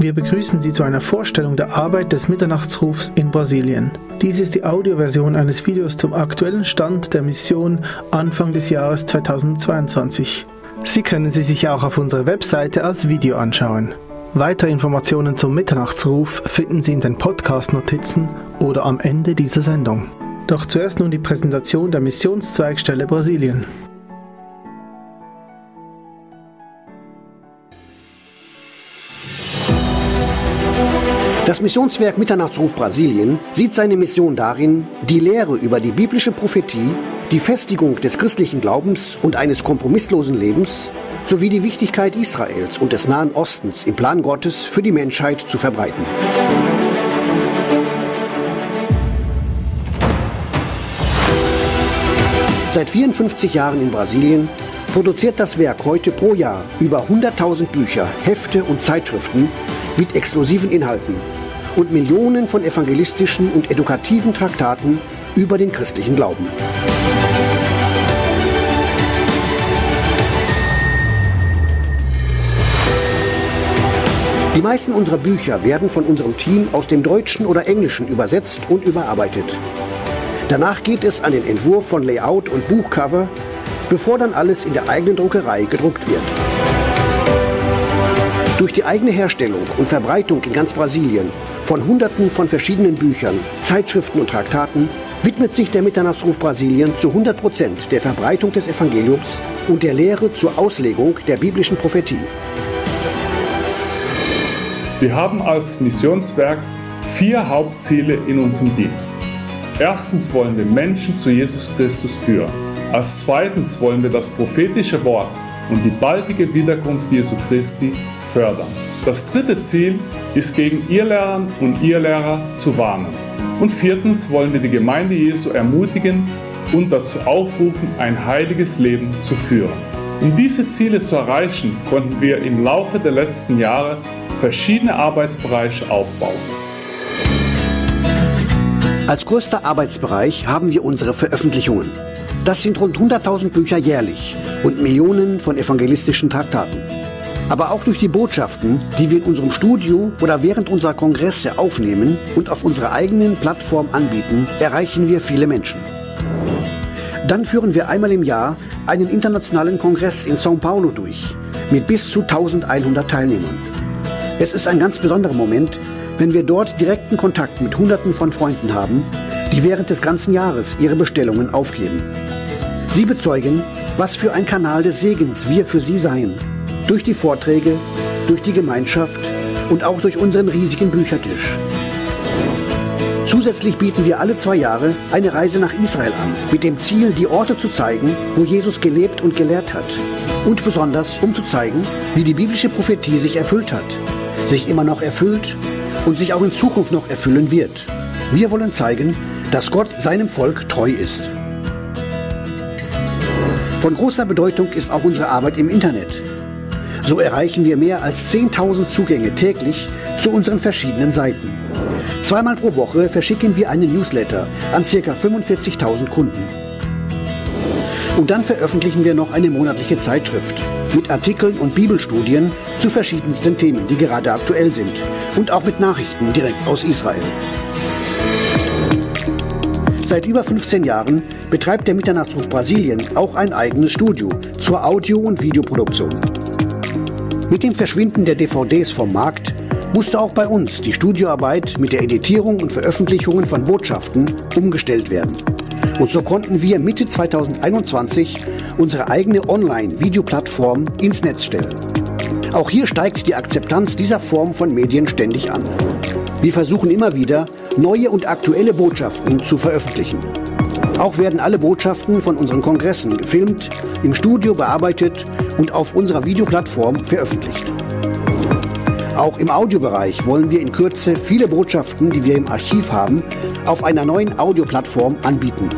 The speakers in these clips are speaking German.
Wir begrüßen Sie zu einer Vorstellung der Arbeit des Mitternachtsrufs in Brasilien. Dies ist die Audioversion eines Videos zum aktuellen Stand der Mission Anfang des Jahres 2022. Sie können sie sich auch auf unserer Webseite als Video anschauen. Weitere Informationen zum Mitternachtsruf finden Sie in den Podcast-Notizen oder am Ende dieser Sendung. Doch zuerst nun die Präsentation der Missionszweigstelle Brasilien. Das Missionswerk Mitternachtsruf Brasilien sieht seine Mission darin, die Lehre über die biblische Prophetie, die Festigung des christlichen Glaubens und eines kompromisslosen Lebens sowie die Wichtigkeit Israels und des Nahen Ostens im Plan Gottes für die Menschheit zu verbreiten. Seit 54 Jahren in Brasilien produziert das Werk heute pro Jahr über 100.000 Bücher, Hefte und Zeitschriften mit exklusiven Inhalten und Millionen von evangelistischen und edukativen Traktaten über den christlichen Glauben. Die meisten unserer Bücher werden von unserem Team aus dem Deutschen oder Englischen übersetzt und überarbeitet. Danach geht es an den Entwurf von Layout und Buchcover, bevor dann alles in der eigenen Druckerei gedruckt wird. Durch die eigene Herstellung und Verbreitung in ganz Brasilien von Hunderten von verschiedenen Büchern, Zeitschriften und Traktaten widmet sich der Mitternachtsruf Brasilien zu 100 Prozent der Verbreitung des Evangeliums und der Lehre zur Auslegung der biblischen Prophetie. Wir haben als Missionswerk vier Hauptziele in unserem Dienst. Erstens wollen wir Menschen zu Jesus Christus führen. Als zweitens wollen wir das prophetische Wort und die baldige Wiederkunft Jesu Christi fördern. Das dritte Ziel ist gegen Irrlehrern und Irrlehrer zu warnen. Und viertens wollen wir die Gemeinde Jesu ermutigen und dazu aufrufen, ein heiliges Leben zu führen. Um diese Ziele zu erreichen, konnten wir im Laufe der letzten Jahre verschiedene Arbeitsbereiche aufbauen. Als größter Arbeitsbereich haben wir unsere Veröffentlichungen. Das sind rund 100.000 Bücher jährlich und Millionen von evangelistischen Traktaten aber auch durch die Botschaften, die wir in unserem Studio oder während unserer Kongresse aufnehmen und auf unserer eigenen Plattform anbieten, erreichen wir viele Menschen. Dann führen wir einmal im Jahr einen internationalen Kongress in São Paulo durch, mit bis zu 1100 Teilnehmern. Es ist ein ganz besonderer Moment, wenn wir dort direkten Kontakt mit Hunderten von Freunden haben, die während des ganzen Jahres ihre Bestellungen aufgeben. Sie bezeugen, was für ein Kanal des Segens wir für sie seien durch die Vorträge, durch die Gemeinschaft und auch durch unseren riesigen Büchertisch. Zusätzlich bieten wir alle zwei Jahre eine Reise nach Israel an, mit dem Ziel, die Orte zu zeigen, wo Jesus gelebt und gelehrt hat. Und besonders, um zu zeigen, wie die biblische Prophetie sich erfüllt hat, sich immer noch erfüllt und sich auch in Zukunft noch erfüllen wird. Wir wollen zeigen, dass Gott seinem Volk treu ist. Von großer Bedeutung ist auch unsere Arbeit im Internet. So erreichen wir mehr als 10.000 Zugänge täglich zu unseren verschiedenen Seiten. Zweimal pro Woche verschicken wir einen Newsletter an ca. 45.000 Kunden. Und dann veröffentlichen wir noch eine monatliche Zeitschrift mit Artikeln und Bibelstudien zu verschiedensten Themen, die gerade aktuell sind und auch mit Nachrichten direkt aus Israel. Seit über 15 Jahren betreibt der Mitternachtsruf Brasilien auch ein eigenes Studio zur Audio- und Videoproduktion. Mit dem Verschwinden der DVDs vom Markt musste auch bei uns die Studioarbeit mit der Editierung und Veröffentlichungen von Botschaften umgestellt werden. Und so konnten wir Mitte 2021 unsere eigene Online-Videoplattform ins Netz stellen. Auch hier steigt die Akzeptanz dieser Form von Medien ständig an. Wir versuchen immer wieder, neue und aktuelle Botschaften zu veröffentlichen. Auch werden alle Botschaften von unseren Kongressen gefilmt, im Studio bearbeitet und auf unserer Videoplattform veröffentlicht. Auch im Audiobereich wollen wir in Kürze viele Botschaften, die wir im Archiv haben, auf einer neuen Audioplattform anbieten.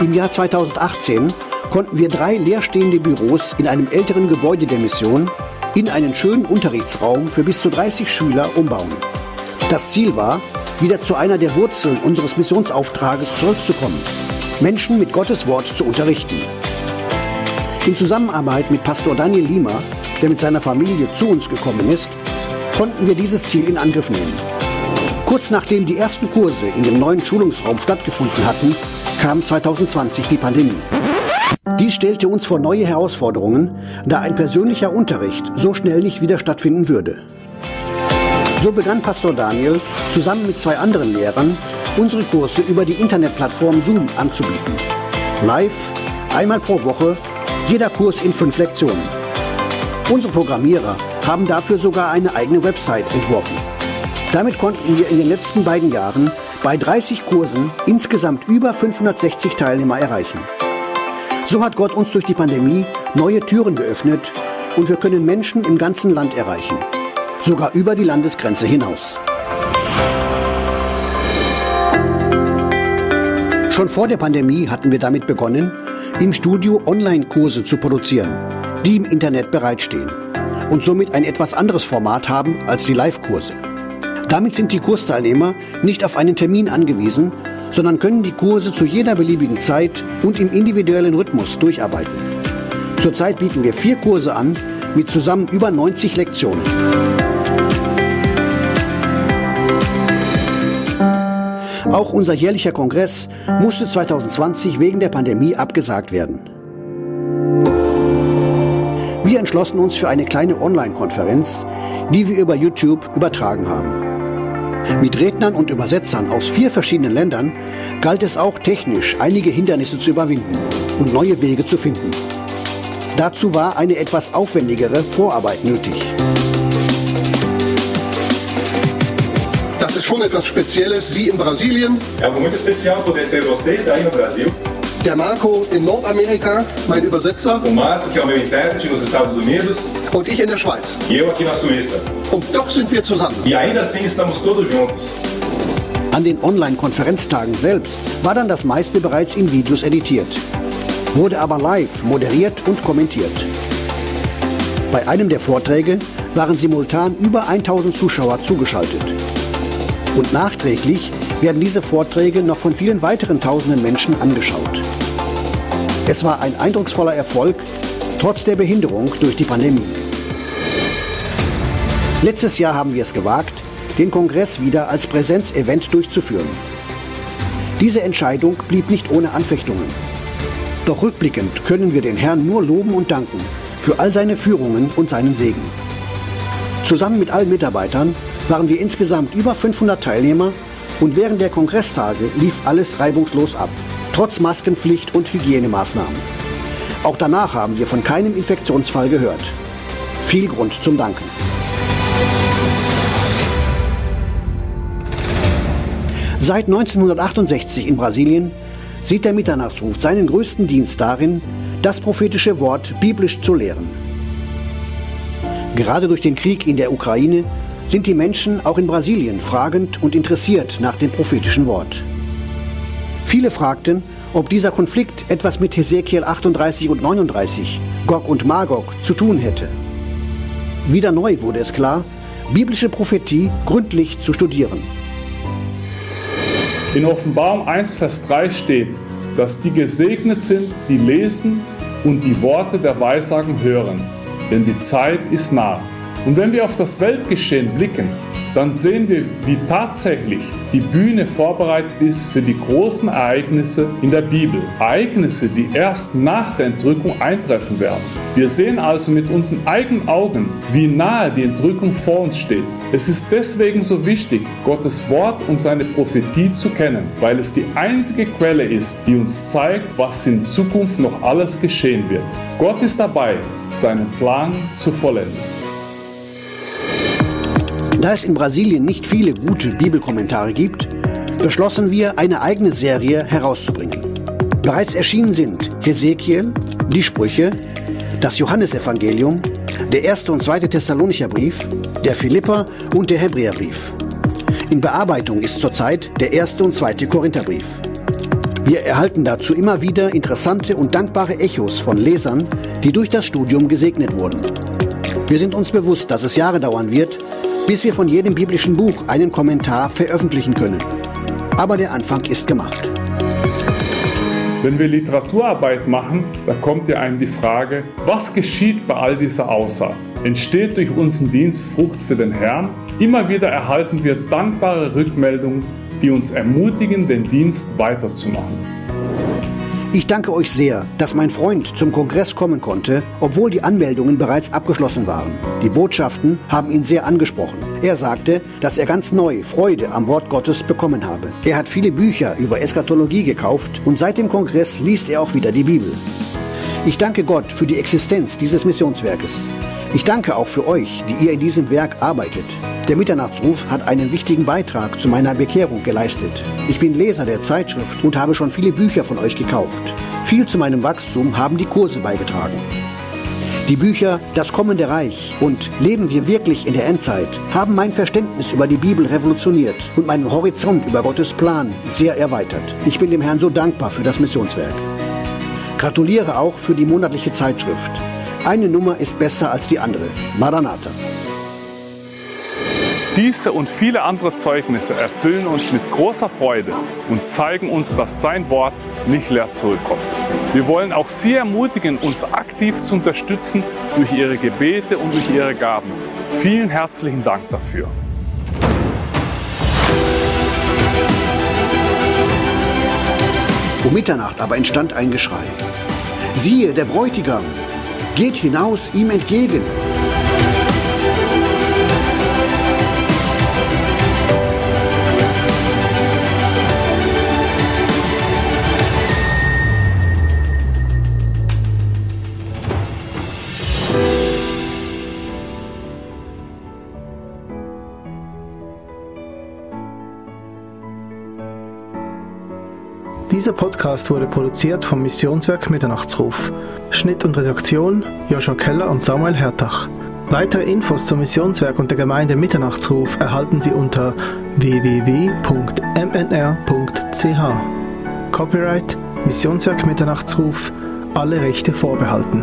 Im Jahr 2018 konnten wir drei leerstehende Büros in einem älteren Gebäude der Mission in einen schönen Unterrichtsraum für bis zu 30 Schüler umbauen. Das Ziel war, wieder zu einer der Wurzeln unseres Missionsauftrages zurückzukommen Menschen mit Gottes Wort zu unterrichten. In Zusammenarbeit mit Pastor Daniel Lima der mit seiner Familie zu uns gekommen ist, konnten wir dieses Ziel in Angriff nehmen. Kurz nachdem die ersten Kurse in dem neuen Schulungsraum stattgefunden hatten, kam 2020 die Pandemie. Dies stellte uns vor neue Herausforderungen, da ein persönlicher Unterricht so schnell nicht wieder stattfinden würde. So begann Pastor Daniel zusammen mit zwei anderen Lehrern unsere Kurse über die Internetplattform Zoom anzubieten. Live, einmal pro Woche, jeder Kurs in fünf Lektionen. Unsere Programmierer haben dafür sogar eine eigene Website entworfen. Damit konnten wir in den letzten beiden Jahren bei 30 Kursen insgesamt über 560 Teilnehmer erreichen. So hat Gott uns durch die Pandemie neue Türen geöffnet und wir können Menschen im ganzen Land erreichen, sogar über die Landesgrenze hinaus. Schon vor der Pandemie hatten wir damit begonnen, im Studio Online-Kurse zu produzieren, die im Internet bereitstehen und somit ein etwas anderes Format haben als die Live-Kurse. Damit sind die Kursteilnehmer nicht auf einen Termin angewiesen, sondern können die Kurse zu jeder beliebigen Zeit und im individuellen Rhythmus durcharbeiten. Zurzeit bieten wir vier Kurse an mit zusammen über 90 Lektionen. Auch unser jährlicher Kongress musste 2020 wegen der Pandemie abgesagt werden. Wir entschlossen uns für eine kleine Online-Konferenz, die wir über YouTube übertragen haben. Mit Rednern und Übersetzern aus vier verschiedenen Ländern galt es auch technisch einige Hindernisse zu überwinden und neue Wege zu finden. Dazu war eine etwas aufwendigere Vorarbeit nötig. Ist schon etwas Spezielles. Sie in Brasilien. É algo muito especial poder ter vocês aí no Brasil. Der Marco in Nordamerika, mein Übersetzer. O Marco, que é o meu intérprete nos Estados Unidos. Und ich in der Schweiz. E eu aqui na Suíça. Und doch sind wir zusammen. E ainda assim estamos todos juntos. An den Online-Konferenztagen selbst war dann das meiste bereits in Videos editiert, wurde aber live moderiert und kommentiert. Bei einem der Vorträge waren simultan über 1000 Zuschauer zugeschaltet. Und nachträglich werden diese Vorträge noch von vielen weiteren tausenden Menschen angeschaut. Es war ein eindrucksvoller Erfolg, trotz der Behinderung durch die Pandemie. Letztes Jahr haben wir es gewagt, den Kongress wieder als Präsenzevent durchzuführen. Diese Entscheidung blieb nicht ohne Anfechtungen. Doch rückblickend können wir den Herrn nur loben und danken für all seine Führungen und seinen Segen. Zusammen mit allen Mitarbeitern waren wir insgesamt über 500 Teilnehmer und während der Kongresstage lief alles reibungslos ab, trotz Maskenpflicht und Hygienemaßnahmen. Auch danach haben wir von keinem Infektionsfall gehört. Viel Grund zum Danken. Seit 1968 in Brasilien sieht der Mitternachtsruf seinen größten Dienst darin, das prophetische Wort biblisch zu lehren. Gerade durch den Krieg in der Ukraine sind die Menschen auch in Brasilien fragend und interessiert nach dem prophetischen Wort. Viele fragten, ob dieser Konflikt etwas mit Hesekiel 38 und 39, Gog und Magog, zu tun hätte. Wieder neu wurde es klar, biblische Prophetie gründlich zu studieren. In Offenbarung 1, Vers 3 steht, dass die gesegnet sind, die lesen und die Worte der Weissagen hören, denn die Zeit ist nah. Und wenn wir auf das Weltgeschehen blicken, dann sehen wir, wie tatsächlich die Bühne vorbereitet ist für die großen Ereignisse in der Bibel. Ereignisse, die erst nach der Entrückung eintreffen werden. Wir sehen also mit unseren eigenen Augen, wie nahe die Entrückung vor uns steht. Es ist deswegen so wichtig, Gottes Wort und seine Prophetie zu kennen, weil es die einzige Quelle ist, die uns zeigt, was in Zukunft noch alles geschehen wird. Gott ist dabei, seinen Plan zu vollenden. Da es in Brasilien nicht viele gute Bibelkommentare gibt, beschlossen wir, eine eigene Serie herauszubringen. Bereits erschienen sind Hesekiel, die Sprüche, das Johannesevangelium, der erste und zweite Thessalonicher Brief, der Philipper und der Hebräerbrief. In Bearbeitung ist zurzeit der erste und zweite Korintherbrief. Wir erhalten dazu immer wieder interessante und dankbare Echos von Lesern, die durch das Studium gesegnet wurden. Wir sind uns bewusst, dass es Jahre dauern wird, bis wir von jedem biblischen Buch einen Kommentar veröffentlichen können. Aber der Anfang ist gemacht. Wenn wir Literaturarbeit machen, da kommt ja einem die Frage, was geschieht bei all dieser Aussaat? Entsteht durch unseren Dienst Frucht für den Herrn? Immer wieder erhalten wir dankbare Rückmeldungen, die uns ermutigen, den Dienst weiterzumachen. Ich danke euch sehr, dass mein Freund zum Kongress kommen konnte, obwohl die Anmeldungen bereits abgeschlossen waren. Die Botschaften haben ihn sehr angesprochen. Er sagte, dass er ganz neu Freude am Wort Gottes bekommen habe. Er hat viele Bücher über Eschatologie gekauft und seit dem Kongress liest er auch wieder die Bibel. Ich danke Gott für die Existenz dieses Missionswerkes. Ich danke auch für euch, die ihr in diesem Werk arbeitet. Der Mitternachtsruf hat einen wichtigen Beitrag zu meiner Bekehrung geleistet. Ich bin Leser der Zeitschrift und habe schon viele Bücher von euch gekauft. Viel zu meinem Wachstum haben die Kurse beigetragen. Die Bücher Das kommende Reich und Leben wir wirklich in der Endzeit haben mein Verständnis über die Bibel revolutioniert und meinen Horizont über Gottes Plan sehr erweitert. Ich bin dem Herrn so dankbar für das Missionswerk. Gratuliere auch für die monatliche Zeitschrift. Eine Nummer ist besser als die andere. Maranatha. Diese und viele andere Zeugnisse erfüllen uns mit großer Freude und zeigen uns, dass sein Wort nicht leer zurückkommt. Wir wollen auch Sie ermutigen, uns aktiv zu unterstützen durch Ihre Gebete und durch Ihre Gaben. Vielen herzlichen Dank dafür. Um Mitternacht aber entstand ein Geschrei. Siehe, der Bräutigam, geht hinaus ihm entgegen. Dieser Podcast wurde produziert vom Missionswerk Mitternachtsruf. Schnitt und Redaktion Joshua Keller und Samuel Hertach. Weitere Infos zum Missionswerk und der Gemeinde Mitternachtsruf erhalten Sie unter www.mnr.ch. Copyright Missionswerk Mitternachtsruf, alle Rechte vorbehalten.